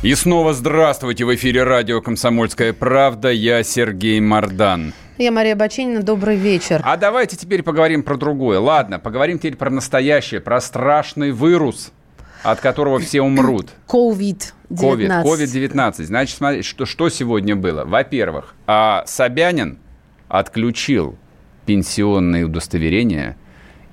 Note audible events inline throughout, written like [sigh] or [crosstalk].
И снова здравствуйте в эфире радио «Комсомольская правда». Я Сергей Мордан. Я Мария Бачинина. Добрый вечер. А давайте теперь поговорим про другое. Ладно, поговорим теперь про настоящее, про страшный вирус, от которого все умрут. COVID-19. COVID, COVID-19. Значит, смотрите, что, что сегодня было. Во-первых, а Собянин отключил пенсионные удостоверения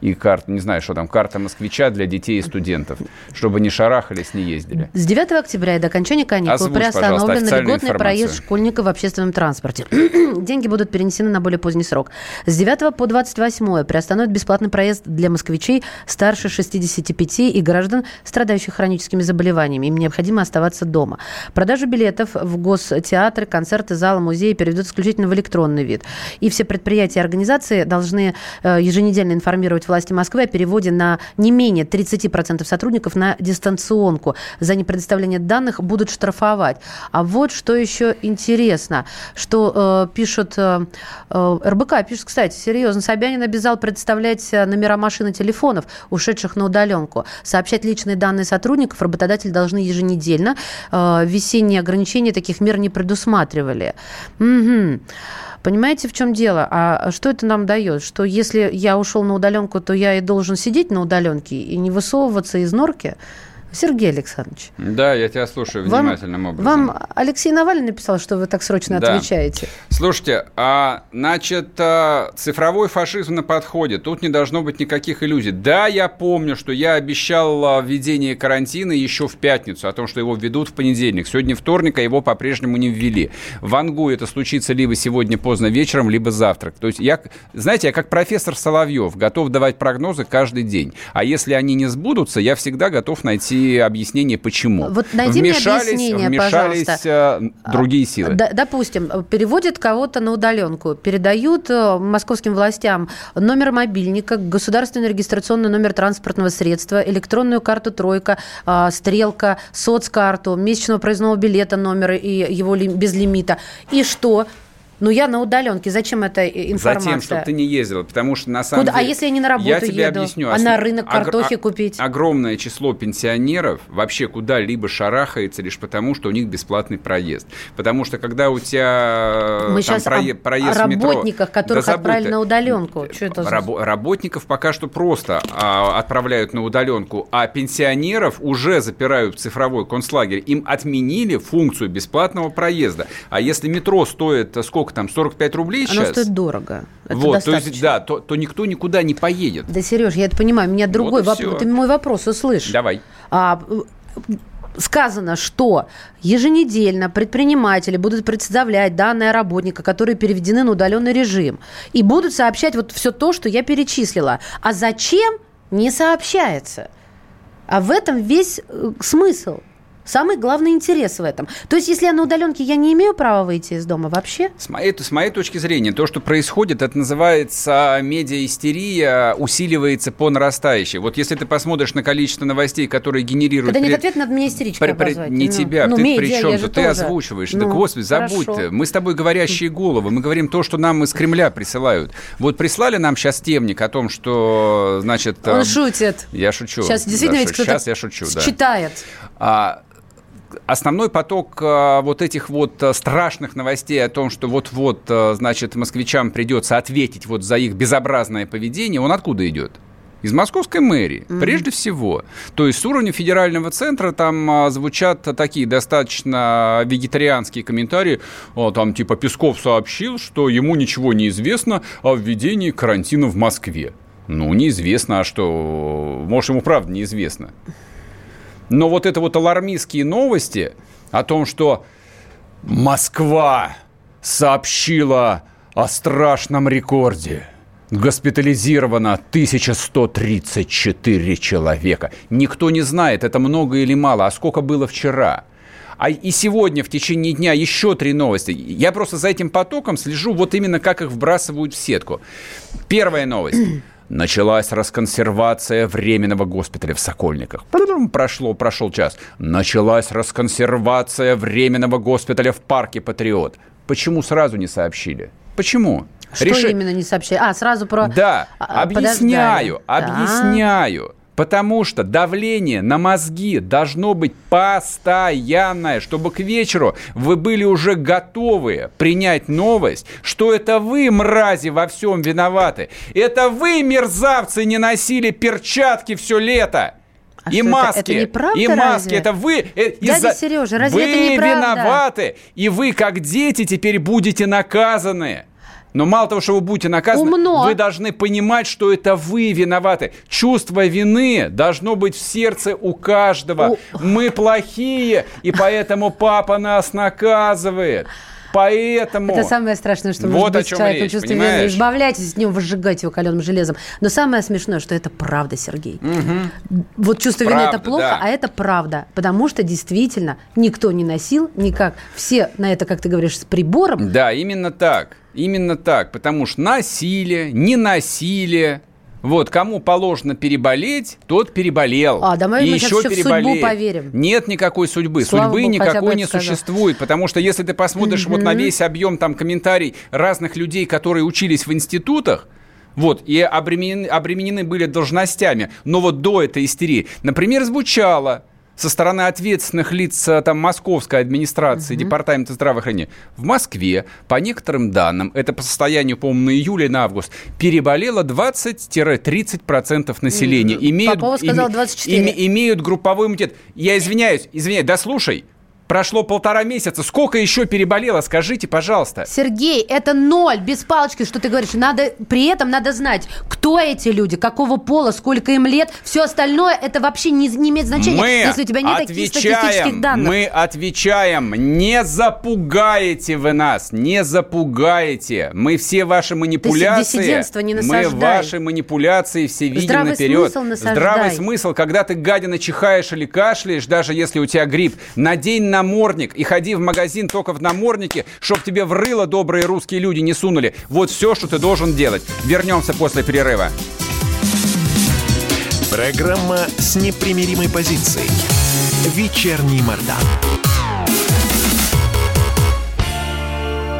и карта, не знаю, что там, карта москвича для детей и студентов, чтобы не шарахались, не ездили. С 9 октября и до окончания каникул Озвучь, приостановлен льготный проезд школьников в общественном транспорте. [clears throat] Деньги будут перенесены на более поздний срок. С 9 по 28 приостановят бесплатный проезд для москвичей старше 65 и граждан, страдающих хроническими заболеваниями. Им необходимо оставаться дома. Продажу билетов в гостеатры, концерты, залы, музеи переведут исключительно в электронный вид. И все предприятия и организации должны э, еженедельно информировать власти Москвы о переводе на не менее 30% сотрудников на дистанционку. За непредоставление данных будут штрафовать. А вот что еще интересно, что э, пишут э, э, РБК, пишет, кстати, серьезно, Собянин обязал предоставлять э, номера машин и телефонов, ушедших на удаленку, сообщать личные данные сотрудников, работодатели должны еженедельно. Э, весенние ограничения таких мер не предусматривали. Мгм. Понимаете, в чем дело? А что это нам дает? Что если я ушел на удаленку, то я и должен сидеть на удаленке и не высовываться из норки? Сергей Александрович, Да, я тебя слушаю вам, внимательным образом. вам Алексей Навальный написал, что вы так срочно Да. отвечаете. Слушайте, а, значит, а, цифровой фашизм на подходе. Тут не должно быть никаких иллюзий. Да, я помню, что я обещал а, введение карантина еще в пятницу, о том, что его введут в понедельник. Сегодня вторник, а его по-прежнему не ввели. В Ангу это случится либо сегодня поздно вечером, либо завтра. То есть я, знаете, я как профессор Соловьев готов давать прогнозы каждый день. А если они не сбудутся, я всегда готов найти объяснение, почему. Вот найди мне вмешались, объяснение, вмешались пожалуйста. а, другие силы. Д- допустим, переводят кого-то на удаленку, передают э, московским властям номер мобильника, государственный регистрационный номер транспортного средства, электронную карту «Тройка», э, «Стрелка», соцкарту, месячного проездного билета номера и его без лимита. И что? Ну, я на удаленке. Зачем эта э, информация? Затем, чтобы ты не ездила, потому что на самом Куда? А деле... если я не на работу я тебе еду? объясню. А на рынок огр- картохи а- купить? Огромное число пенсионеров вообще куда-либо шарахается лишь потому, что у них бесплатный проезд. Потому что когда у тебя Мы там сейчас прое- о, проезд о метро... работниках, которых Да отправили на удаленку. Что это за- Рабо- Работников пока что просто а, отправляют на удаленку, а пенсионеров уже запирают в цифровой концлагерь. Им отменили функцию бесплатного проезда. А если метро стоит, э, сколько там, 45 рублей Оно сейчас? стоит дорого. Это вот, то есть, достаточно. да, то, то никто никуда не поедет. Да, Сереж, я это понимаю. У меня другой и вопрос. Ты мой вопрос услышь. Давай. А, сказано, что еженедельно предприниматели будут представлять данные работника, которые переведены на удаленный режим, и будут сообщать вот все то, что я перечислила. А зачем, не сообщается. А в этом весь э, смысл. Самый главный интерес в этом. То есть, если я на удаленке, я не имею права выйти из дома вообще? С моей, с моей точки зрения, то, что происходит, это называется медиа-истерия, усиливается по нарастающей. Вот если ты посмотришь на количество новостей, которые генерируют... Когда нет ответа, надо меня истеричкой При- обозвать. Не Ну, тебя, ну, ты медиа, при чем же? Ты тоже. озвучиваешь. Ну, да, господи, забудь хорошо. ты. Мы с тобой говорящие головы. Мы говорим то, что нам из Кремля присылают. Вот прислали нам сейчас темник о том, что, значит... Он шутит. Я шучу. Сейчас действительно Да, ведь кто-то Сейчас я шучу, да. читает. А, Основной поток а, вот этих вот а, страшных новостей о том, что вот-вот, а, значит, москвичам придется ответить вот за их безобразное поведение, он откуда идет? Из московской мэрии, прежде всего. То есть с уровня федерального центра там а, звучат такие достаточно вегетарианские комментарии. А, там типа Песков сообщил, что ему ничего не известно о введении карантина в Москве. Ну, неизвестно, а что? Может, ему правда неизвестно. Но вот это вот алармистские новости о том, что Москва сообщила о страшном рекорде. Госпитализировано 1134 человека. Никто не знает, это много или мало, а сколько было вчера. А и сегодня в течение дня еще три новости. Я просто за этим потоком слежу, вот именно как их вбрасывают в сетку. Первая новость. Началась расконсервация временного госпиталя в Сокольниках. Прошло, прошел час. Началась расконсервация временного госпиталя в парке Патриот. Почему сразу не сообщили? Почему? Что Реш... именно не сообщили? А, сразу про... Да, а, объясняю, подождали. объясняю. Да. Потому что давление на мозги должно быть постоянное, чтобы к вечеру вы были уже готовы принять новость, что это вы, мрази, во всем виноваты. Это вы, мерзавцы, не носили перчатки все лето. А и маски, это, это неправда, и маски, разве? это вы, э, Дядя Сережа, разве вы это неправда? виноваты, и вы как дети теперь будете наказаны. Но мало того, что вы будете наказаны, Умно. вы должны понимать, что это вы виноваты. Чувство вины должно быть в сердце у каждого. У... Мы плохие, и поэтому папа нас наказывает. Поэтому... Это самое страшное, что вот может быть человек речь, чувство вины. Избавляйтесь от него, выжигайте его каленым железом. Но самое смешное, что это правда, Сергей. Угу. Вот чувство правда, вины это плохо, да. а это правда. Потому что действительно никто не носил никак. Все на это, как ты говоришь, с прибором. Да, именно так. Именно так, потому что насилие, не насилие, вот, кому положено переболеть, тот переболел. А, да мы и еще, еще переболеет. в судьбу поверим. Нет никакой судьбы. Слава Судьбы Богу, никакой не сказал. существует. Потому что если ты посмотришь вот на весь объем там комментарий разных людей, которые учились в институтах, вот, и обременены, обременены были должностями, но вот до этой истерии, например, звучало – со стороны ответственных лиц э, там, московской администрации, угу. департамента здравоохранения, в Москве, по некоторым данным, это по состоянию, по-моему, на июль и на август, переболело 20-30% населения. Имеют, Попова сказал 24. Име, имеют групповой иммунитет. Я извиняюсь, извиняюсь, да слушай, Прошло полтора месяца. Сколько еще переболело, скажите, пожалуйста. Сергей, это ноль, без палочки, что ты говоришь. Надо, при этом надо знать, кто эти люди, какого пола, сколько им лет. Все остальное, это вообще не, не имеет значения, мы если у тебя нет таких статистических данных. Мы отвечаем, не запугаете вы нас, не запугаете. Мы все ваши манипуляции... Ты не насаждай. Мы ваши манипуляции все видим Здравый наперед. Смысл насаждай. Здравый смысл, когда ты гадина чихаешь или кашляешь, даже если у тебя грипп, надень намордник и ходи в магазин только в наморднике, чтобы тебе в рыло добрые русские люди не сунули. Вот все, что ты должен делать. Вернемся после перерыва. Программа с непримиримой позицией. Вечерний Мордан.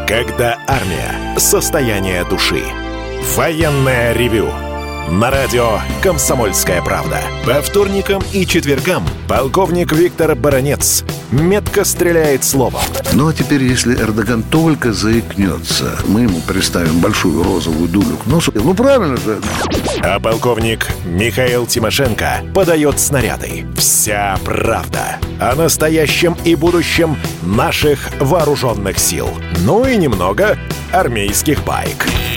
Когда армия. Состояние души. Военное ревю на радио «Комсомольская правда». По вторникам и четвергам полковник Виктор Баранец метко стреляет словом. Ну а теперь, если Эрдоган только заикнется, мы ему представим большую розовую дулю к носу. Ну правильно же. А полковник Михаил Тимошенко подает снаряды. Вся правда о настоящем и будущем наших вооруженных сил. Ну и немного армейских байк.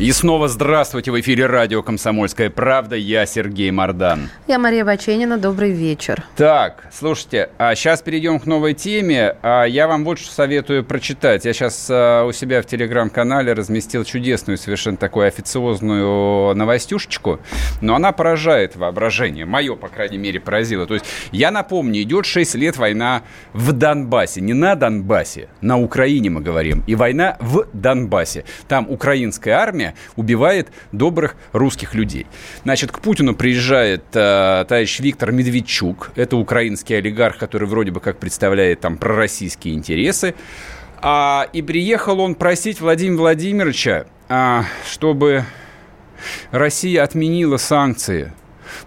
И снова здравствуйте в эфире радио «Комсомольская правда». Я Сергей Мордан. Я Мария Баченина. Добрый вечер. Так, слушайте, а сейчас перейдем к новой теме. А я вам вот что советую прочитать. Я сейчас а, у себя в телеграм-канале разместил чудесную, совершенно такую официозную новостюшечку, но она поражает воображение. Мое, по крайней мере, поразило. То есть, я напомню, идет 6 лет война в Донбассе. Не на Донбассе, на Украине мы говорим. И война в Донбассе. Там украинская армия убивает добрых русских людей. Значит, к Путину приезжает э, товарищ Виктор Медведчук. Это украинский олигарх, который вроде бы как представляет там пророссийские интересы. А, и приехал он просить Владимира Владимировича, а, чтобы Россия отменила санкции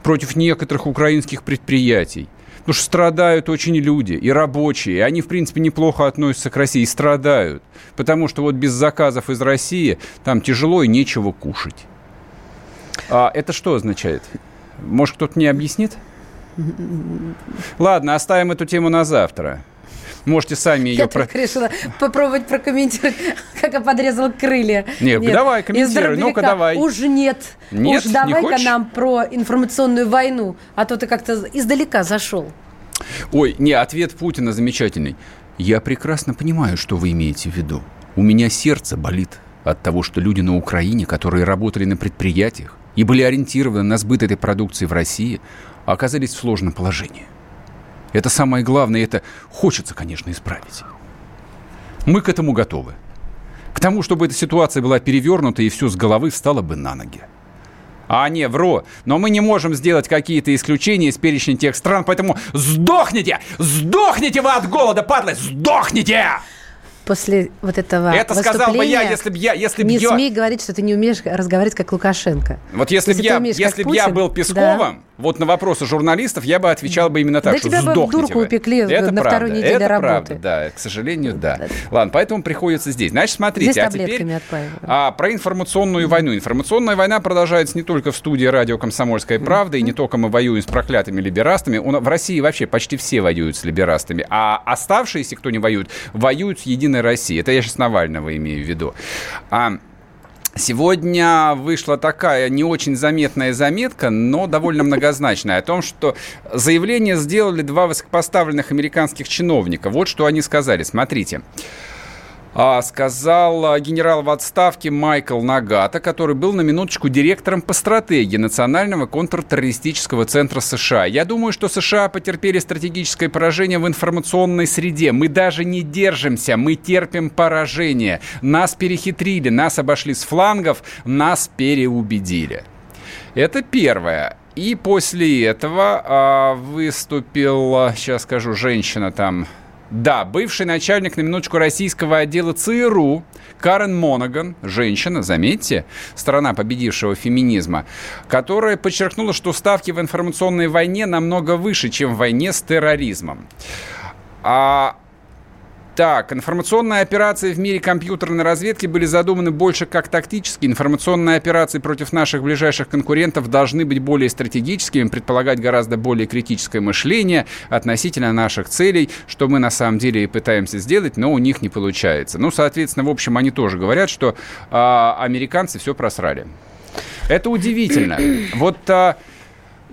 против некоторых украинских предприятий. Потому что страдают очень люди, и рабочие, и они, в принципе, неплохо относятся к России, и страдают. Потому что вот без заказов из России там тяжело и нечего кушать. А это что означает? Может, кто-то мне объяснит? Ладно, оставим эту тему на завтра. Можете сами ее... Я про... решила попробовать прокомментировать, [laughs] как я подрезал крылья. Нет, нет. давай, комментируй, ну-ка давай. Уж нет. Нет, Уж давай-ка нам про информационную войну, а то ты как-то издалека зашел. Ой, не, ответ Путина замечательный. Я прекрасно понимаю, что вы имеете в виду. У меня сердце болит от того, что люди на Украине, которые работали на предприятиях и были ориентированы на сбыт этой продукции в России, оказались в сложном положении. Это самое главное, это хочется, конечно, исправить. Мы к этому готовы. К тому, чтобы эта ситуация была перевернута и все с головы встало бы на ноги. А, не, вру. Но мы не можем сделать какие-то исключения из перечня тех стран, поэтому сдохните! Сдохните вы от голода, падлы! Сдохните! После вот этого Это сказал бы я, если бы я... Если не я... смей говорить, что ты не умеешь разговаривать как Лукашенко. Вот если, бы я, если б я был Песковым, да. вот на вопросы журналистов я бы отвечал бы именно так, да что тебя бы дурку вы. упекли это на правда, второй неделе это работы. правда, да, к сожалению, да. да. Ладно, поэтому приходится здесь. Значит, смотрите, здесь а теперь а, про информационную войну. Информационная война продолжается не только в студии радио «Комсомольская правда», mm-hmm. и не только мы воюем с проклятыми либерастами. В России вообще почти все воюют с либерастами, а оставшиеся, кто не воюет, воюют с «Единой Россией». Это я сейчас Навального имею в виду. А, Сегодня вышла такая не очень заметная заметка, но довольно многозначная, о том, что заявление сделали два высокопоставленных американских чиновника. Вот что они сказали. Смотрите. А, сказал а, генерал в отставке Майкл Нагата, который был на минуточку директором по стратегии Национального контртеррористического центра США. Я думаю, что США потерпели стратегическое поражение в информационной среде. Мы даже не держимся, мы терпим поражение. Нас перехитрили, нас обошли с флангов, нас переубедили. Это первое. И после этого а, выступил, сейчас скажу, женщина там да, бывший начальник на минуточку российского отдела ЦРУ Карен Монаган, женщина, заметьте, страна победившего феминизма, которая подчеркнула, что ставки в информационной войне намного выше, чем в войне с терроризмом. А так, информационные операции в мире компьютерной разведки были задуманы больше как тактические. Информационные операции против наших ближайших конкурентов должны быть более стратегическими, предполагать гораздо более критическое мышление относительно наших целей, что мы на самом деле и пытаемся сделать, но у них не получается. Ну, соответственно, в общем, они тоже говорят, что э, американцы все просрали. Это удивительно. Вот... Э,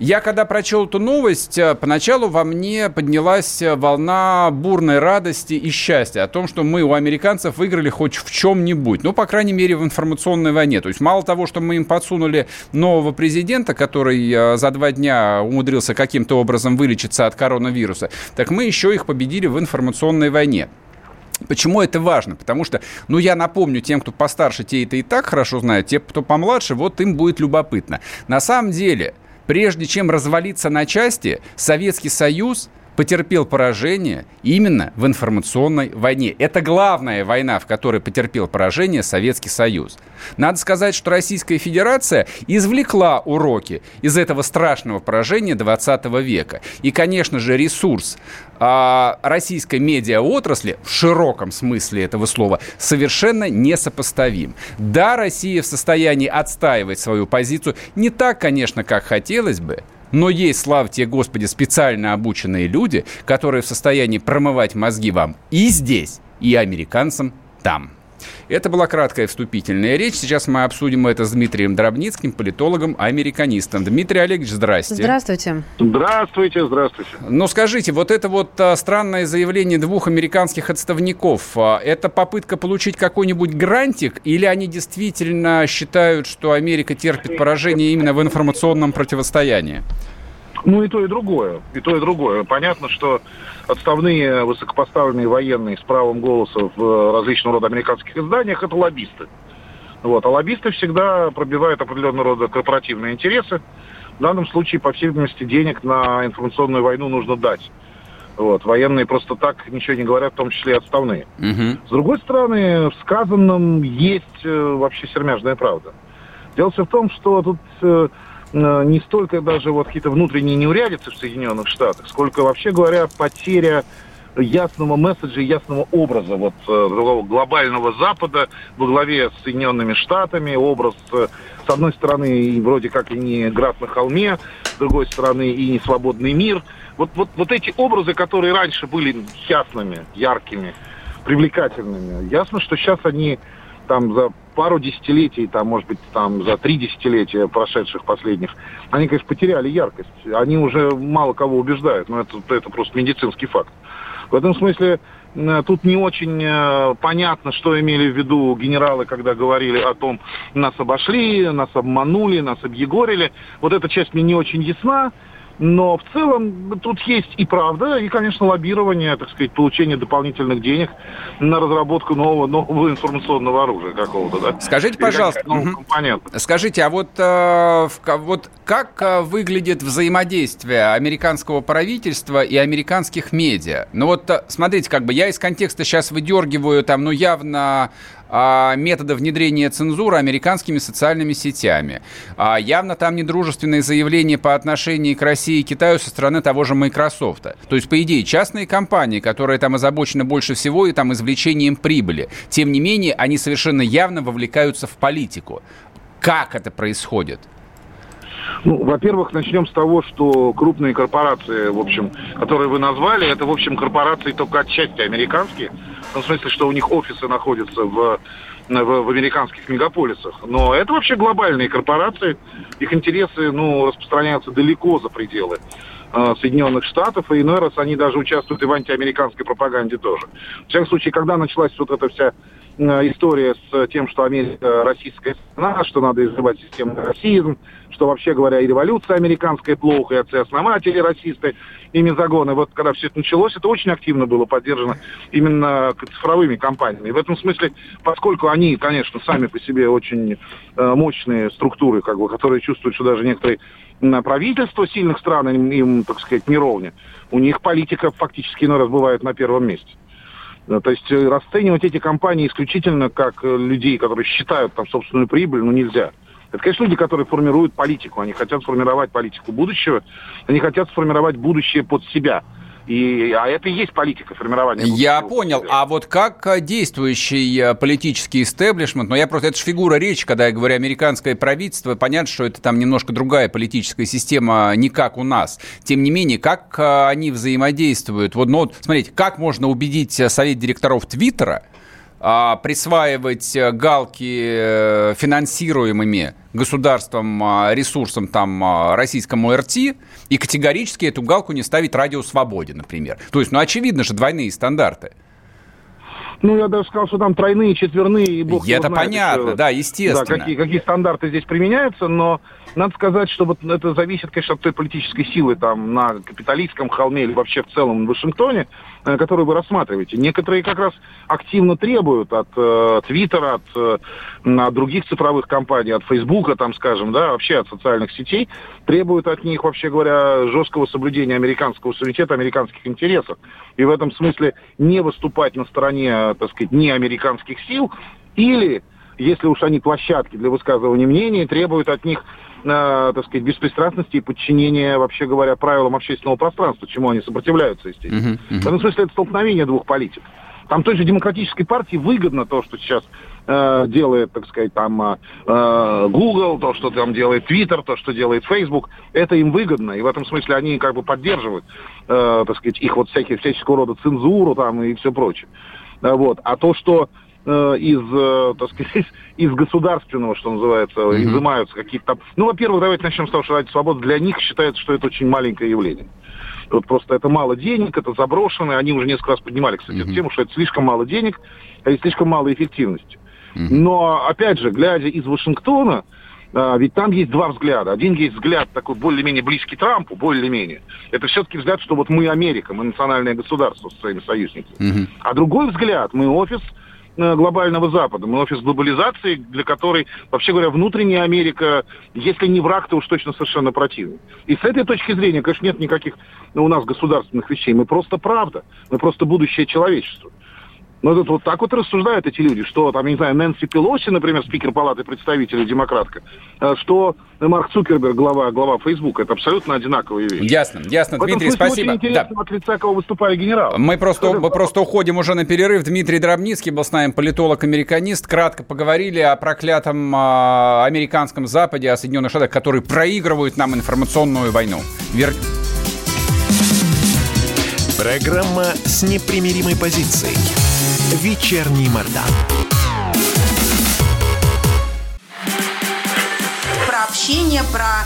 я когда прочел эту новость, э, поначалу во мне поднялась э, волна бурной радости и счастья о том, что мы у американцев выиграли хоть в чем-нибудь. Ну, по крайней мере, в информационной войне. То есть мало того, что мы им подсунули нового президента, который э, за два дня умудрился каким-то образом вылечиться от коронавируса, так мы еще их победили в информационной войне. Почему это важно? Потому что, ну, я напомню тем, кто постарше, те это и так хорошо знают, те, кто помладше, вот им будет любопытно. На самом деле, Прежде чем развалиться на части, Советский Союз потерпел поражение именно в информационной войне. Это главная война, в которой потерпел поражение Советский Союз. Надо сказать, что Российская Федерация извлекла уроки из этого страшного поражения 20 века. И, конечно же, ресурс а, российской медиаотрасли в широком смысле этого слова совершенно несопоставим. Да, Россия в состоянии отстаивать свою позицию не так, конечно, как хотелось бы, но есть, славьте Господи, специально обученные люди, которые в состоянии промывать мозги вам и здесь, и американцам там. Это была краткая вступительная речь. Сейчас мы обсудим это с Дмитрием Дробницким, политологом, американистом. Дмитрий Олегович, здрасте. Здравствуйте. Здравствуйте, здравствуйте. Ну, скажите, вот это вот а, странное заявление двух американских отставников, а, это попытка получить какой-нибудь грантик, или они действительно считают, что Америка терпит поражение именно в информационном противостоянии? Ну, и то, и другое. И то, и другое. Понятно, что отставные высокопоставленные военные с правом голоса в э, различного рода американских изданиях – это лоббисты. Вот. А лоббисты всегда пробивают определенного рода корпоративные интересы. В данном случае, по всей видимости, денег на информационную войну нужно дать. Вот. Военные просто так ничего не говорят, в том числе и отставные. Угу. С другой стороны, в сказанном есть э, вообще сермяжная правда. Дело все в том, что тут э, Э, не столько даже вот какие-то внутренние неурядицы в Соединенных Штатах, сколько, вообще говоря, потеря ясного месседжа, ясного образа вот э, глобального Запада во главе с Соединенными Штатами, образ э, С одной стороны, вроде как и не град на холме, с другой стороны, и не свободный мир. Вот, вот, вот эти образы, которые раньше были ясными, яркими, привлекательными, ясно, что сейчас они там за пару десятилетий, там, может быть, там за три десятилетия прошедших последних, они, конечно, потеряли яркость. Они уже мало кого убеждают, но это, это просто медицинский факт. В этом смысле Э, тут не очень э, понятно, что имели в виду генералы, когда говорили о том, нас обошли, нас обманули, нас объегорили. Вот эта часть мне не очень ясна. Но в целом тут есть и правда, и, конечно, лоббирование, так сказать, получение дополнительных денег на разработку нового, нового информационного оружия какого-то, да? Скажите, пожалуйста, угу. скажите, а вот, э, вот как э, выглядит взаимодействие американского правительства и американских медиа? Ну вот, э, смотрите, как бы я из контекста сейчас выдергиваю там, ну, явно метода внедрения цензуры американскими социальными сетями. А, явно там недружественные заявления по отношению к России и Китаю со стороны того же Microsoft. То есть, по идее, частные компании, которые там озабочены больше всего и там извлечением прибыли, тем не менее, они совершенно явно вовлекаются в политику. Как это происходит? Ну, во-первых, начнем с того, что крупные корпорации, в общем, которые вы назвали, это, в общем, корпорации только отчасти американские. В том смысле, что у них офисы находятся в, в, в американских мегаполисах. Но это вообще глобальные корпорации. Их интересы, ну, распространяются далеко за пределы э, Соединенных Штатов, и иной раз они даже участвуют и в антиамериканской пропаганде тоже. В всяком случае, когда началась вот эта вся история с тем, что Америка российская страна, что надо изживать системный расизм, что вообще говоря и революция американская плохо, и отцы-основатели расисты, и мезогоны. Вот когда все это началось, это очень активно было поддержано именно цифровыми компаниями. И в этом смысле, поскольку они, конечно, сами по себе очень э, мощные структуры, как бы, которые чувствуют, что даже некоторые правительства сильных стран им, так сказать, не ровня, у них политика фактически иной раз бывает на первом месте. То есть э, расценивать эти компании исключительно как э, людей, которые считают там собственную прибыль, ну нельзя. Это, конечно, люди, которые формируют политику. Они хотят сформировать политику будущего, они хотят сформировать будущее под себя. И, а это и есть политика формирования. Я понял. А вот как э, действующий э, политический истеблишмент, но ну, я просто, это же фигура речи, когда я говорю американское правительство, понятно, что это там немножко другая политическая система, не как у нас. Тем не менее, как э, они взаимодействуют? Вот, ну, вот, смотрите, как можно убедить совет директоров Твиттера, а, присваивать э, галки э, финансируемыми государством а, ресурсом там а, российскому РТ и категорически эту галку не ставить радио свободе, например. То есть, ну, очевидно же, двойные стандарты. Ну, я даже сказал, что там тройные, четверные, и бог Это знает, понятно, что, да, естественно. Да, какие, какие стандарты здесь применяются, но надо сказать, что вот это зависит, конечно, от той политической силы там на капиталистском холме или вообще в целом в Вашингтоне, э, которую вы рассматриваете. Некоторые как раз активно требуют от э, Твиттера, от, э, от других цифровых компаний, от Фейсбука, там, скажем, да, вообще от социальных сетей, требуют от них, вообще говоря, жесткого соблюдения американского суверенитета, американских интересов. И в этом смысле не выступать на стороне, так сказать, не американских сил или если уж они площадки для высказывания мнений, требуют от них э, так сказать, беспристрастности и подчинения, вообще говоря, правилам общественного пространства, чему они сопротивляются, естественно. Uh-huh, uh-huh. В этом смысле это столкновение двух политик. Там той же демократической партии выгодно то, что сейчас э, делает, так сказать, там э, э, Google, то, что там делает Twitter, то, что делает Facebook, это им выгодно, и в этом смысле они как бы поддерживают, э, так сказать, их вот всякие, всяческого рода цензуру там и все прочее. Вот. А то, что Э, из, э, так сказать, [laughs] из государственного, что называется, mm-hmm. изымаются какие-то там... Ну, во-первых, давайте начнем с того, что Радио Свобода для них считается, что это очень маленькое явление. Вот просто это мало денег, это заброшено, они уже несколько раз поднимали, кстати, mm-hmm. эту тему, что это слишком мало денег, а и слишком мало эффективности. Mm-hmm. Но, опять же, глядя из Вашингтона, а, ведь там есть два взгляда. Один есть взгляд такой более-менее близкий Трампу, более-менее. Это все-таки взгляд, что вот мы Америка, мы национальное государство со своими союзниками. Mm-hmm. А другой взгляд, мы офис Э, глобального Запада. Мы офис глобализации, для которой, вообще говоря, внутренняя Америка, если не враг, то уж точно совершенно противный. И с этой точки зрения, конечно, нет никаких у нас государственных вещей. Мы просто правда. Мы просто будущее человечества. Ну, тут вот так вот рассуждают эти люди, что там, не знаю, Нэнси Пелоси, например, спикер Палаты представителей демократка, э, что Марк Цукерберг, глава, глава Фейсбука, это абсолютно одинаковые вещи. Ясно, ясно. В Дмитрий, спасибо. Очень интересно, да. от лица кого выступали генералы. Мы просто, мы просто уходим уже на перерыв. Дмитрий Дробницкий был с нами, политолог-американист. Кратко поговорили о проклятом э, американском Западе, о Соединенных Штатах, которые проигрывают нам информационную войну. Вер... Программа с непримиримой позицией. Вечерний Мордан. Про общение, про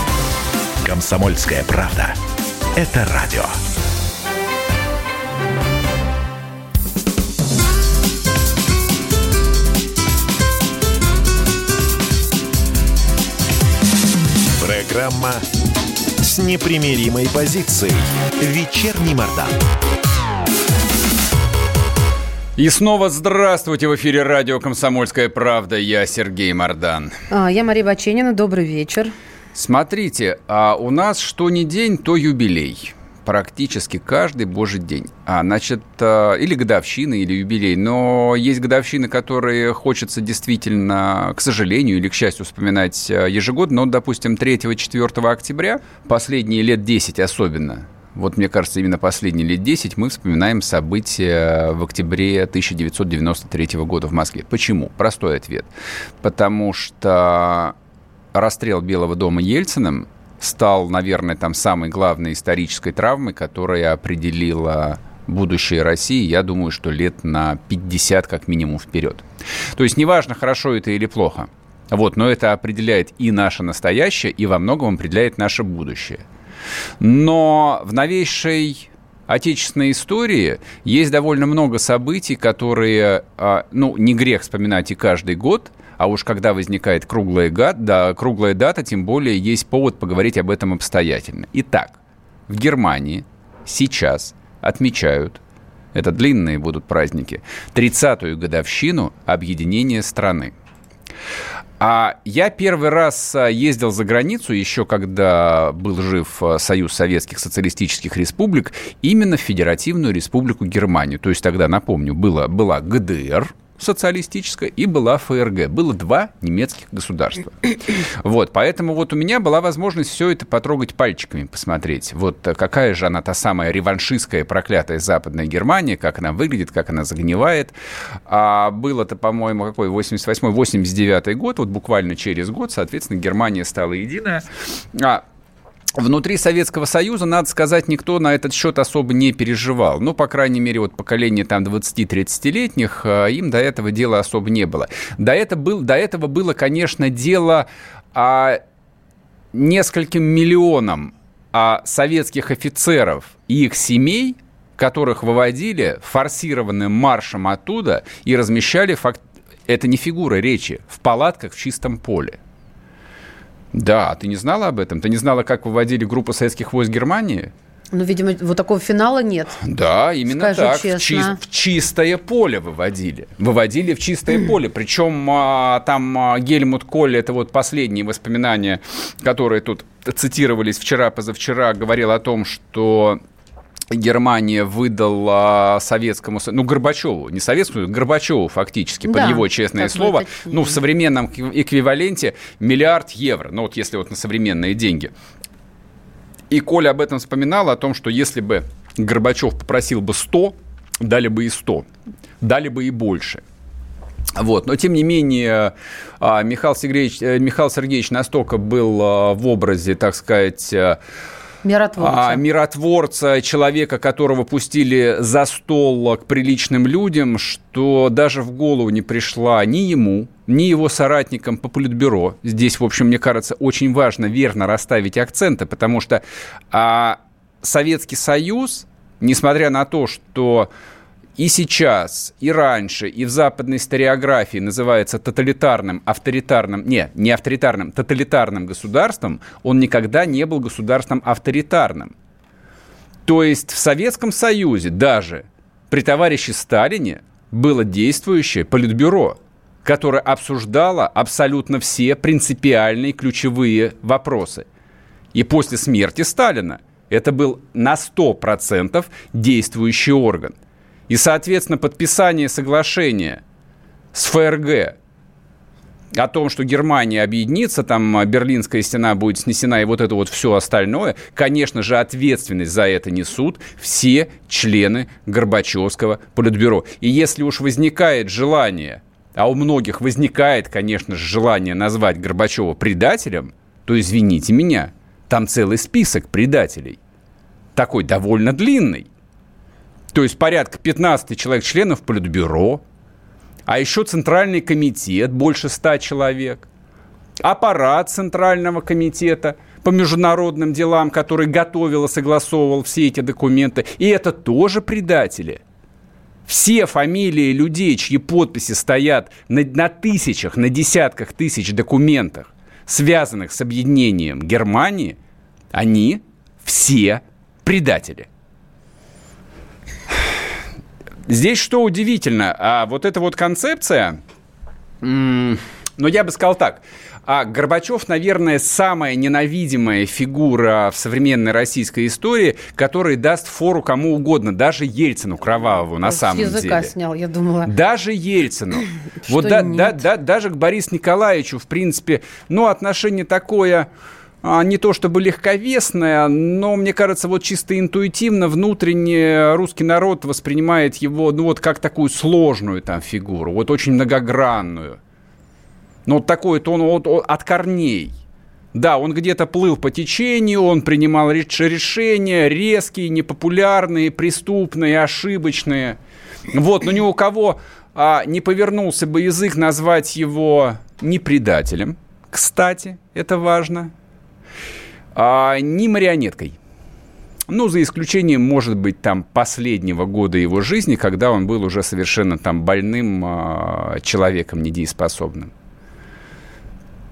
Комсомольская правда. Это радио. Программа с непримиримой позицией. Вечерний Мордан. И снова здравствуйте в эфире радио «Комсомольская правда». Я Сергей Мордан. А, я Мария Баченина. Добрый вечер. Смотрите, а у нас что ни день, то юбилей. Практически каждый божий день. А, значит, а, или годовщина, или юбилей. Но есть годовщины, которые хочется действительно, к сожалению или к счастью, вспоминать а, ежегодно. Но, допустим, 3-4 октября, последние лет 10 особенно, вот мне кажется, именно последние лет 10 мы вспоминаем события в октябре 1993 года в Москве. Почему? Простой ответ. Потому что расстрел Белого дома Ельциным стал, наверное, там самой главной исторической травмой, которая определила будущее России, я думаю, что лет на 50 как минимум вперед. То есть неважно, хорошо это или плохо, вот, но это определяет и наше настоящее, и во многом определяет наше будущее. Но в новейшей отечественной истории есть довольно много событий, которые, а, ну, не грех вспоминать и каждый год, а уж когда возникает круглая, гад, да, круглая дата, тем более есть повод поговорить об этом обстоятельно. Итак, в Германии сейчас отмечают, это длинные будут праздники, 30-ю годовщину объединения страны. А я первый раз а, ездил за границу, еще когда был жив а, Союз Советских Социалистических Республик, именно в Федеративную Республику Германию. То есть тогда, напомню, было, была ГДР, социалистическая и была ФРГ. Было два немецких государства. Вот, поэтому вот у меня была возможность все это потрогать пальчиками, посмотреть. Вот какая же она та самая реваншистская проклятая Западная Германия, как она выглядит, как она загнивает. А было-то, по-моему, какой, 88-89 год, вот буквально через год, соответственно, Германия стала единая. А, Внутри Советского Союза, надо сказать, никто на этот счет особо не переживал. Ну, по крайней мере, вот поколение там 20-30-летних, а, им до этого дела особо не было. До, это был, до этого было, конечно, дело о нескольким миллионам а, советских офицеров и их семей, которых выводили форсированным маршем оттуда и размещали, факт... это не фигура речи, в палатках в чистом поле. Да, ты не знала об этом? Ты не знала, как выводили группу советских войск Германии? Ну, видимо, вот такого финала нет. Да, именно Скажу так. Честно. В, чи- в чистое поле выводили. Выводили в чистое поле. Причем а, там а, Гельмут Коль, это вот последние воспоминания, которые тут цитировались вчера-позавчера, говорил о том, что Германия выдала советскому, ну, Горбачеву, не советскому, Горбачеву фактически, под Да, его честное слово, уточним. ну, в современном эквиваленте миллиард евро, ну, вот если вот на современные деньги. И Коля об этом вспоминал, о том, что если бы Горбачев попросил бы 100, дали бы и 100, дали бы и больше. Вот. Но, тем не менее, а, Михаил Сергеевич, э, Михаил Сергеевич настолько был а, в образе, так сказать, э, Миротворца. а, миротворца, человека, которого пустили за стол к приличным людям, что даже в голову не пришла ни ему, ни его соратникам по политбюро. Здесь, в общем, мне кажется, очень важно верно расставить акценты, потому что а, Советский Союз, несмотря на то, что и сейчас, и раньше, и в западной историографии называется тоталитарным, авторитарным, не, не авторитарным, тоталитарным государством, он никогда не был государством авторитарным. То есть в Советском Союзе даже при товарище Сталине было действующее политбюро, которое обсуждало абсолютно все принципиальные ключевые вопросы. И после смерти Сталина это был на 100% действующий орган – и, соответственно, подписание соглашения с ФРГ о том, что Германия объединится, там а, Берлинская стена будет снесена и вот это вот все остальное, конечно же, ответственность за это несут все члены Горбачевского политбюро. И если уж возникает желание, а у многих возникает, конечно же, желание назвать Горбачева предателем, то извините меня, там целый список предателей. Такой довольно длинный. То есть порядка 15 человек членов Политбюро, а еще Центральный комитет, больше 100 человек, аппарат Центрального комитета по международным делам, который готовил и согласовывал все эти документы. И это тоже предатели. Все фамилии людей, чьи подписи стоят на, на тысячах, на десятках тысяч документах, связанных с объединением Германии, они все предатели. Здесь что удивительно, а вот эта вот концепция, ну, я бы сказал так, а Горбачев, наверное, самая ненавидимая фигура в современной российской истории, которая даст фору кому угодно, даже Ельцину Кровавому на самом деле. С языка снял, я думала. Даже Ельцину. [clears throat] вот да, да, да, даже к Борису Николаевичу, в принципе, ну, отношение такое не то чтобы легковесная, но, мне кажется, вот чисто интуитивно внутренне русский народ воспринимает его, ну, вот как такую сложную там фигуру, вот очень многогранную. Ну, вот такой-то он вот, от корней. Да, он где-то плыл по течению, он принимал решения резкие, непопулярные, преступные, ошибочные. Вот, но ни у кого а, не повернулся бы язык назвать его не предателем. Кстати, это важно а не марионеткой. Ну, за исключением, может быть, там последнего года его жизни, когда он был уже совершенно там больным э, человеком недееспособным.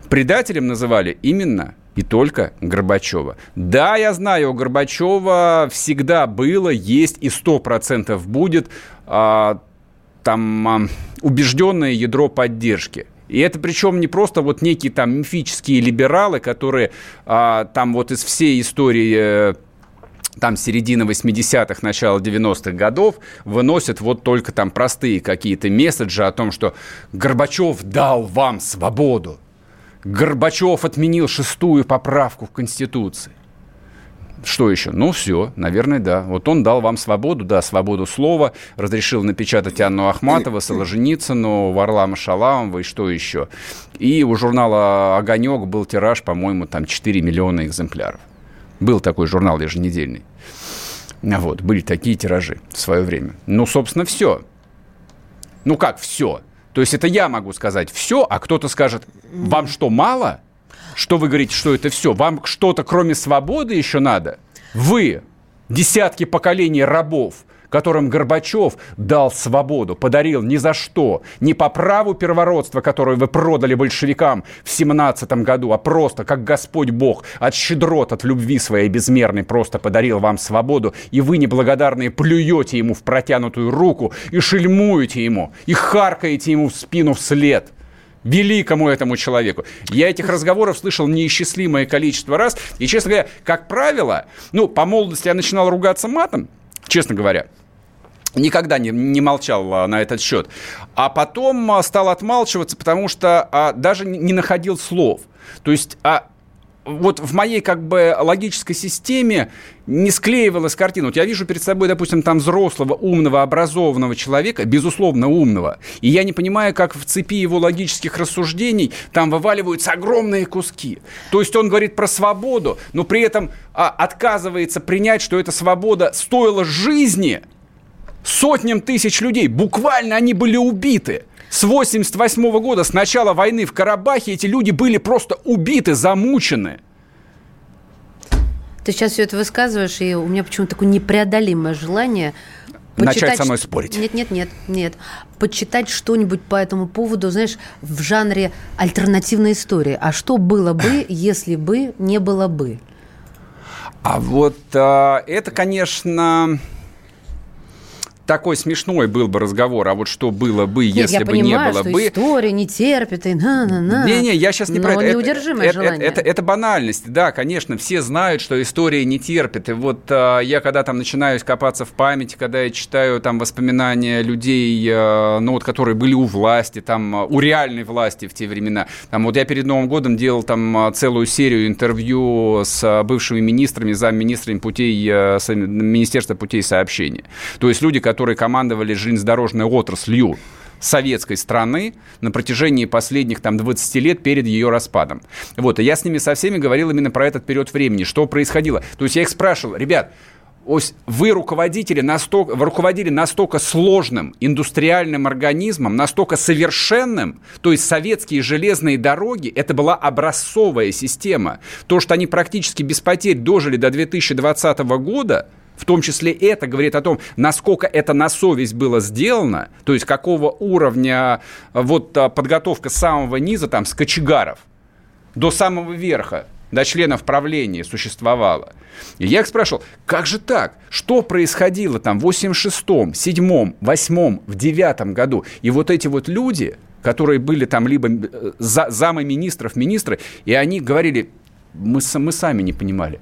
Предателем называли именно и только Горбачева. Да, я знаю, у Горбачева всегда было, есть и сто процентов будет э, там э, убежденное ядро поддержки – и это причем не просто вот некие там мифические либералы, которые а, там вот из всей истории э, там середины 80-х, начало 90-х годов выносят вот только там простые какие-то месседжи о том, что Горбачев дал вам свободу. Горбачев отменил шестую поправку в Конституции. Что еще? Ну, все, наверное, да. Вот он дал вам свободу, да, свободу слова, разрешил напечатать Анну Ахматова, Соложеницыну, Варлама Шаламова и что еще. И у журнала «Огонек» был тираж, по-моему, там 4 миллиона экземпляров. Был такой журнал еженедельный. Вот, были такие тиражи в свое время. Ну, собственно, все. Ну как все? То есть это я могу сказать все, а кто-то скажет, вам что, мало? Что вы говорите, что это все? Вам что-то кроме свободы еще надо? Вы, десятки поколений рабов, которым Горбачев дал свободу, подарил ни за что, не по праву первородства, которое вы продали большевикам в семнадцатом году, а просто как Господь Бог от щедрот, от любви своей безмерной просто подарил вам свободу, и вы неблагодарные плюете ему в протянутую руку и шельмуете ему, и харкаете ему в спину вслед – великому этому человеку. Я этих разговоров слышал неисчислимое количество раз. И, честно говоря, как правило, ну, по молодости я начинал ругаться матом, честно говоря. Никогда не, не молчал а, на этот счет. А потом а, стал отмалчиваться, потому что а, даже не находил слов. То есть а, вот в моей как бы логической системе не склеивалась картина. Вот я вижу перед собой, допустим, там взрослого, умного, образованного человека, безусловно, умного, и я не понимаю, как в цепи его логических рассуждений там вываливаются огромные куски. То есть он говорит про свободу, но при этом а, отказывается принять, что эта свобода стоила жизни сотням тысяч людей. Буквально они были убиты. С 88 -го года, с начала войны в Карабахе, эти люди были просто убиты, замучены. Ты сейчас все это высказываешь, и у меня почему-то такое непреодолимое желание начать со мной спорить. Нет, нет, нет, нет. Почитать что-нибудь по этому поводу, знаешь, в жанре альтернативной истории. А что было бы, [coughs] если бы не было бы? А вот а, это, конечно, такой смешной был бы разговор, а вот что было бы, Нет, если я бы понимаю, не было что бы. история не терпит, и на-на-на. Не-не, я сейчас не Но про это. неудержимое это, желание. Это, это, это банальность, да, конечно, все знают, что история не терпит. И вот а, я когда там начинаю копаться в памяти, когда я читаю там воспоминания людей, а, ну вот, которые были у власти, там, у реальной власти в те времена. Там вот я перед Новым годом делал там а, целую серию интервью с а, бывшими министрами, замминистрами путей, а, с- Министерства путей сообщения. То есть люди, которые командовали железнодорожной отраслью советской страны на протяжении последних там 20 лет перед ее распадом. Вот, и я с ними со всеми говорил именно про этот период времени, что происходило. То есть я их спрашивал, ребят, вы руководители настолько, вы руководили настолько сложным индустриальным организмом, настолько совершенным, то есть советские железные дороги, это была образцовая система. То, что они практически без потерь дожили до 2020 года, в том числе это говорит о том, насколько это на совесть было сделано, то есть какого уровня а, вот а, подготовка самого низа, там, с кочегаров, до самого верха, до членов правления существовало. И я их спрашивал, как же так? Что происходило там в 86-м, 7-м, 8-м, в 9 году? И вот эти вот люди, которые были там либо э, за, замы министров, министры, и они говорили, мы, мы сами не понимали.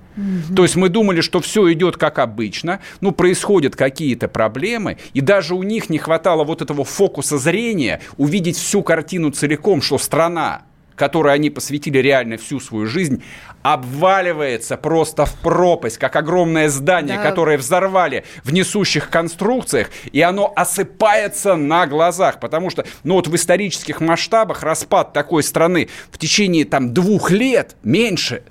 То есть мы думали, что все идет как обычно, ну, происходят какие-то проблемы, и даже у них не хватало вот этого фокуса зрения увидеть всю картину целиком, что страна, которой они посвятили реально всю свою жизнь, обваливается просто в пропасть, как огромное здание, Да. которое взорвали в несущих конструкциях, и оно осыпается на глазах, потому что, ну вот в исторических масштабах распад такой страны в течение там двух лет, меньше,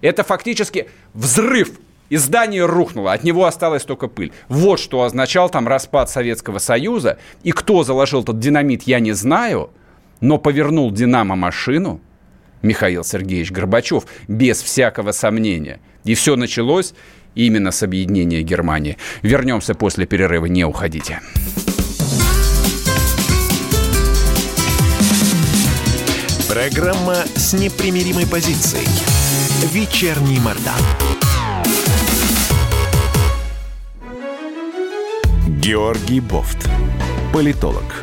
это фактически взрыв. И здание рухнуло, от него осталась только пыль. Вот что означал там распад Советского Союза. И кто заложил этот динамит, я не знаю, но повернул «Динамо» – Михаил Сергеевич Горбачев, без всякого сомнения. И все началось именно с объединения Германии. Вернемся после перерыва, не уходите. Программа с непримиримой позицией. Вечерний Мордан. Георгий Бофт. Политолог,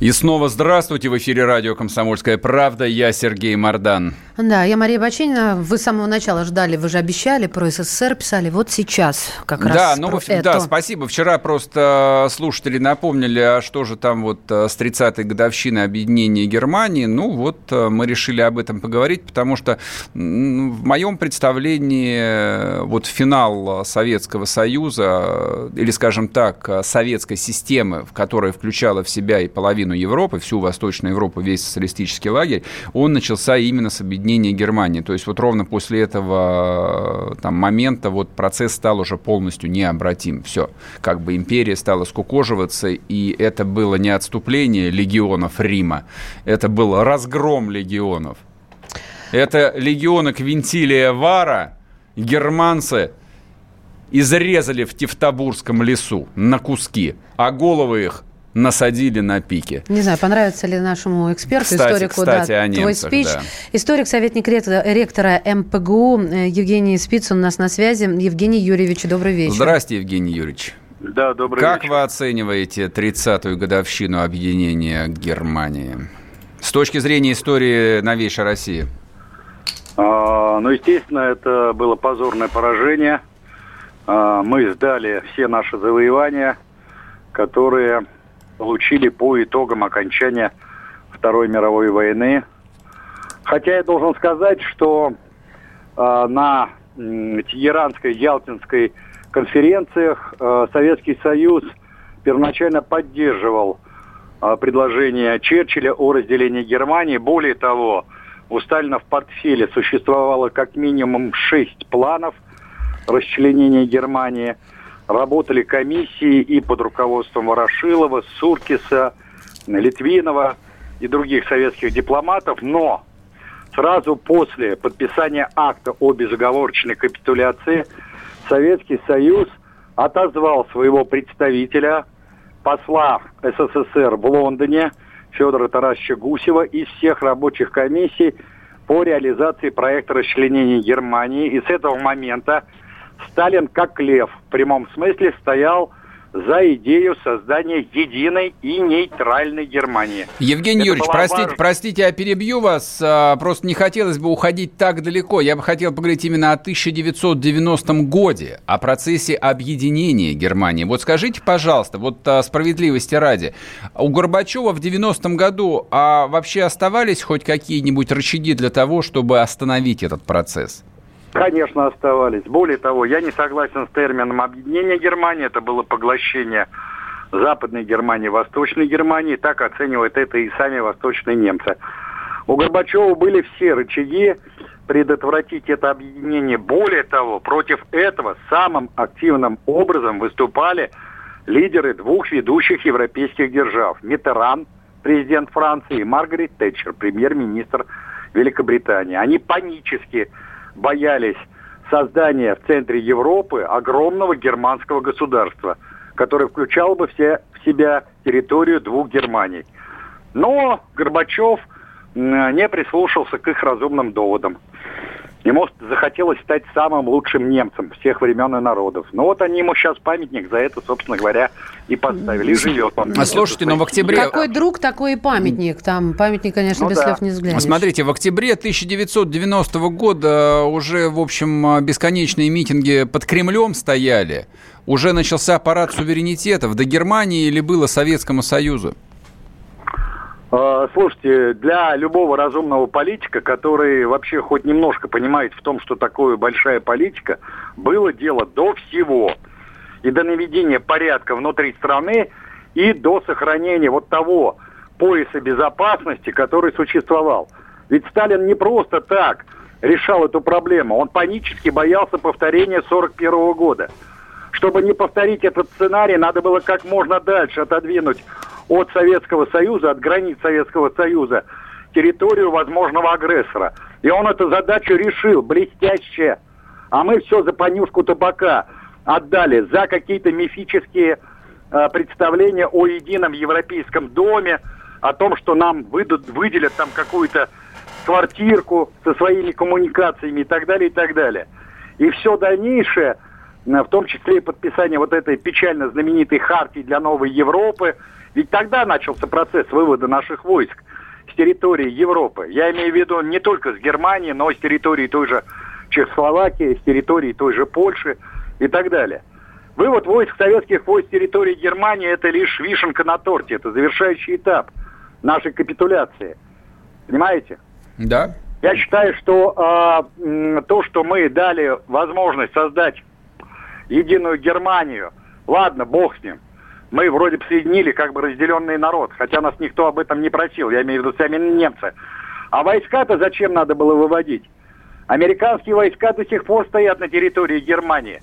И снова здравствуйте. В эфире радио «Комсомольская правда». Я Сергей Мордан. Да, я Мария Баченина. Вы с самого начала ждали, вы же обещали, про СССР писали. Вот сейчас как раз Да, ну вы- да, это. спасибо. Вчера просто слушатели напомнили, а что же там вот э, с 30-й годовщины объединения Германии. Ну вот э, мы решили об этом поговорить, потому что в моем представлении э, вот финал Советского Союза, или, скажем так, советской системы, в которая включала в себя и половину Европы, всю Восточную Европу, весь социалистический лагерь, он начался именно с объединения Германии. То есть вот ровно после этого э, там, момента вот процесс стал уже полностью необратим. Все, как бы империя стала скукоживаться, и это было не отступление легионов Рима, это был разгром легионов. Это легионы Квинтилия Вара, германцы изрезали в Тевтобурском лесу на куски, а головы их насадили на пике. Не знаю, понравится ли нашему эксперту, Кстати, историку, кстати, да, о твой немцах, спич. да. Историк, советник ректора, ректора МПГУ э, Евгений Спицын у нас на связи. Евгений Юрьевич, добрый вечер. Здрасте, Евгений Юрьевич. Да, добрый Как вечер. вы оцениваете 30-ю годовщину объединения Германии? С точки зрения истории новейшей России. А, ну, естественно, это было позорное поражение. А, мы сдали все наши завоевания, которые получили по итогам окончания Второй мировой войны. Хотя я должен сказать, что э, на э, Тегеранской, Ялтинской конференциях э, Советский Союз первоначально поддерживал э, предложение Черчилля о разделении Германии. Более того, у Сталина в портфеле существовало как минимум шесть планов расчленения Германии. Работали комиссии и под руководством Ворошилова, Суркиса, Литвинова и других советских дипломатов, но сразу после подписания акта о безоговорочной капитуляции Советский Союз отозвал своего представителя, посла СССР в Лондоне Федора Тарасовича Гусева из всех рабочих комиссий по реализации проекта расчленения Германии. И с этого момента Сталин, как лев, в прямом смысле стоял за идею создания единой и нейтральной Германии. Евгений Это Юрьевич, простите, важно. простите, я перебью вас. А, просто не хотелось бы уходить так далеко. Я бы хотел поговорить именно о 1990 годе, о процессе объединения Германии. Вот скажите, пожалуйста, вот а, справедливости ради, у Горбачева в 90-м году а вообще оставались хоть какие-нибудь рычаги для того, чтобы остановить этот процесс? Конечно, оставались. Более того, я не согласен с термином объединения Германии. Это было поглощение Западной Германии, Восточной Германии. Так оценивают это и сами восточные немцы. У Горбачева были все рычаги предотвратить это объединение. Более того, против этого самым активным образом выступали лидеры двух ведущих европейских держав. Митеран, президент Франции, и Маргарет Тэтчер, премьер-министр Великобритании. Они панически боялись создания в центре Европы огромного германского государства, которое включало бы все, в себя территорию двух Германий. Но Горбачев не прислушался к их разумным доводам. Ему захотелось стать самым лучшим немцем всех времен и народов. Ну вот они ему сейчас памятник за это, собственно говоря, и поставили. И живет он. А слушайте, но в октябре... Какой друг, такой и памятник. Там памятник, конечно, ну, без да. слов не взглянешь. Смотрите, в октябре 1990 года уже, в общем, бесконечные митинги под Кремлем стояли. Уже начался парад суверенитетов. До Германии или было Советскому Союзу? А, слушайте, для любого разумного политика, который вообще хоть немножко понимает в том, что такое большая политика, было дело до всего. И до наведения порядка внутри страны, и до сохранения вот того пояса безопасности, который существовал. Ведь Сталин не просто так решал эту проблему, он панически боялся повторения 1941 года. Чтобы не повторить этот сценарий, надо было как можно дальше отодвинуть от Советского Союза, от границ Советского Союза, территорию возможного агрессора. И он эту задачу решил, блестяще. А мы все за понюшку табака отдали, за какие-то мифические э, представления о едином европейском доме, о том, что нам выдадут, выделят там какую-то квартирку со своими коммуникациями и так далее, и так далее. И все дальнейшее, в том числе и подписание вот этой печально знаменитой хартии для новой Европы, ведь тогда начался процесс вывода наших войск с территории Европы. Я имею в виду не только с Германии, но и с территории той же Чехословакии, с территории той же Польши и так далее. Вывод войск советских войск с территории Германии – это лишь вишенка на торте, это завершающий этап нашей капитуляции. Понимаете? Да. Я считаю, что э, то, что мы дали возможность создать единую Германию, ладно, бог с ним – мы вроде бы соединили как бы разделенный народ, хотя нас никто об этом не просил, я имею в виду сами немцы. А войска-то зачем надо было выводить? Американские войска до сих пор стоят на территории Германии.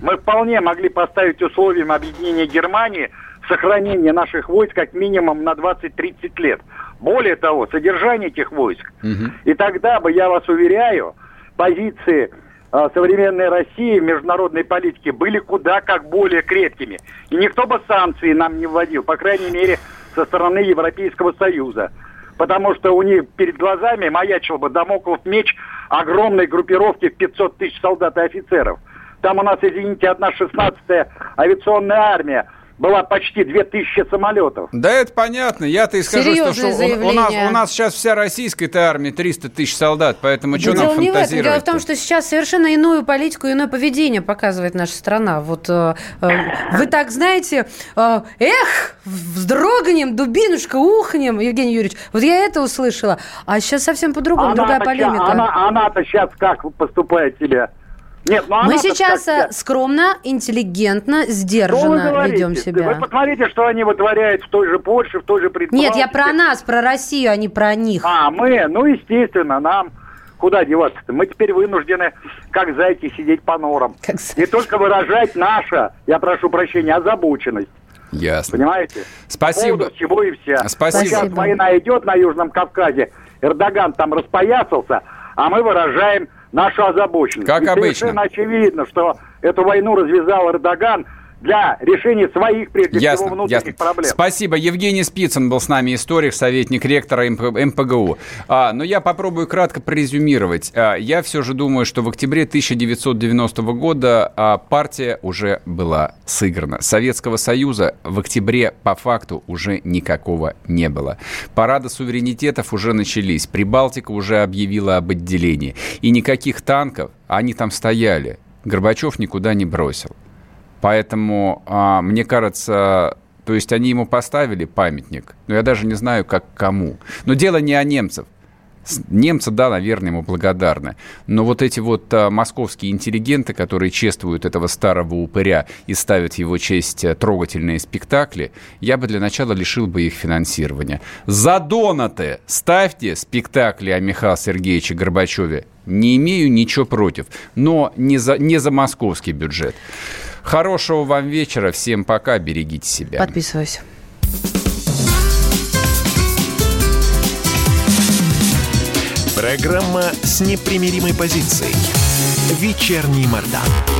Мы вполне могли поставить условием объединения Германии сохранение наших войск как минимум на 20-30 лет. Более того, содержание этих войск. Угу. И тогда бы, я вас уверяю, позиции современной России в международной политике были куда как более крепкими. И никто бы санкции нам не вводил, по крайней мере, со стороны Европейского Союза. Потому что у них перед глазами маячил бы домоклов меч огромной группировки в 500 тысяч солдат и офицеров. Там у нас, извините, одна 16-я авиационная армия была почти 2000 самолетов. Да это понятно. Я-то и скажу, что, что у, у, нас, у нас сейчас вся российская армия 300 тысяч солдат, поэтому что нам не фантазировать? Дело в том, что сейчас совершенно иную политику, иное поведение показывает наша страна. Вот э, э, вы так знаете, э, эх, вздрогнем, дубинушка, ухнем, Евгений Юрьевич. Вот я это услышала. А сейчас совсем по-другому, другая полемика. Она, она-то сейчас как поступает себе? Нет, ну Мы сейчас как... Э, скромно, интеллигентно, сдержанно ведем себя. Вы посмотрите, что они вытворяют в той же Польше, в той же Прибалтике. Нет, я про нас, про Россию, а не про них. А, мы, ну, естественно, нам куда деваться-то? Мы теперь вынуждены, как зайти, сидеть по норам. Как... Не только выражать наша, я прошу прощения, озабоченность. Ясно. Понимаете? Спасибо. Поводу всего и вся. Спасибо. Сейчас война идет на Южном Кавказе, Эрдоган там распоясался, а мы выражаем нашу озабоченность. Как и обычно. Совершенно очевидно, что эту войну развязал Эрдоган для решения своих, прежде ясно, всего, внутренних ясно. проблем. Спасибо. Евгений Спицын был с нами, историк, советник ректора МПГУ. А, но я попробую кратко прорезюмировать. А, я все же думаю, что в октябре 1990 года а, партия уже была сыграна. Советского Союза в октябре по факту уже никакого не было. Парады суверенитетов уже начались. Прибалтика уже объявила об отделении. И никаких танков, они там стояли. Горбачев никуда не бросил. Поэтому, а, мне кажется, то есть они ему поставили памятник, но я даже не знаю, как кому. Но дело не о немцев. Немцы, да, наверное, ему благодарны. Но вот эти вот а, московские интеллигенты, которые чествуют этого старого упыря и ставят в его честь а, трогательные спектакли, я бы для начала лишил бы их финансирования. За донаты ставьте спектакли о Михаиле Сергеевиче Горбачеве. Не имею ничего против, но не за, не за московский бюджет. Хорошего вам вечера. Всем пока. Берегите себя. Подписываюсь. Программа с непримиримой позицией. Вечерний Мордан.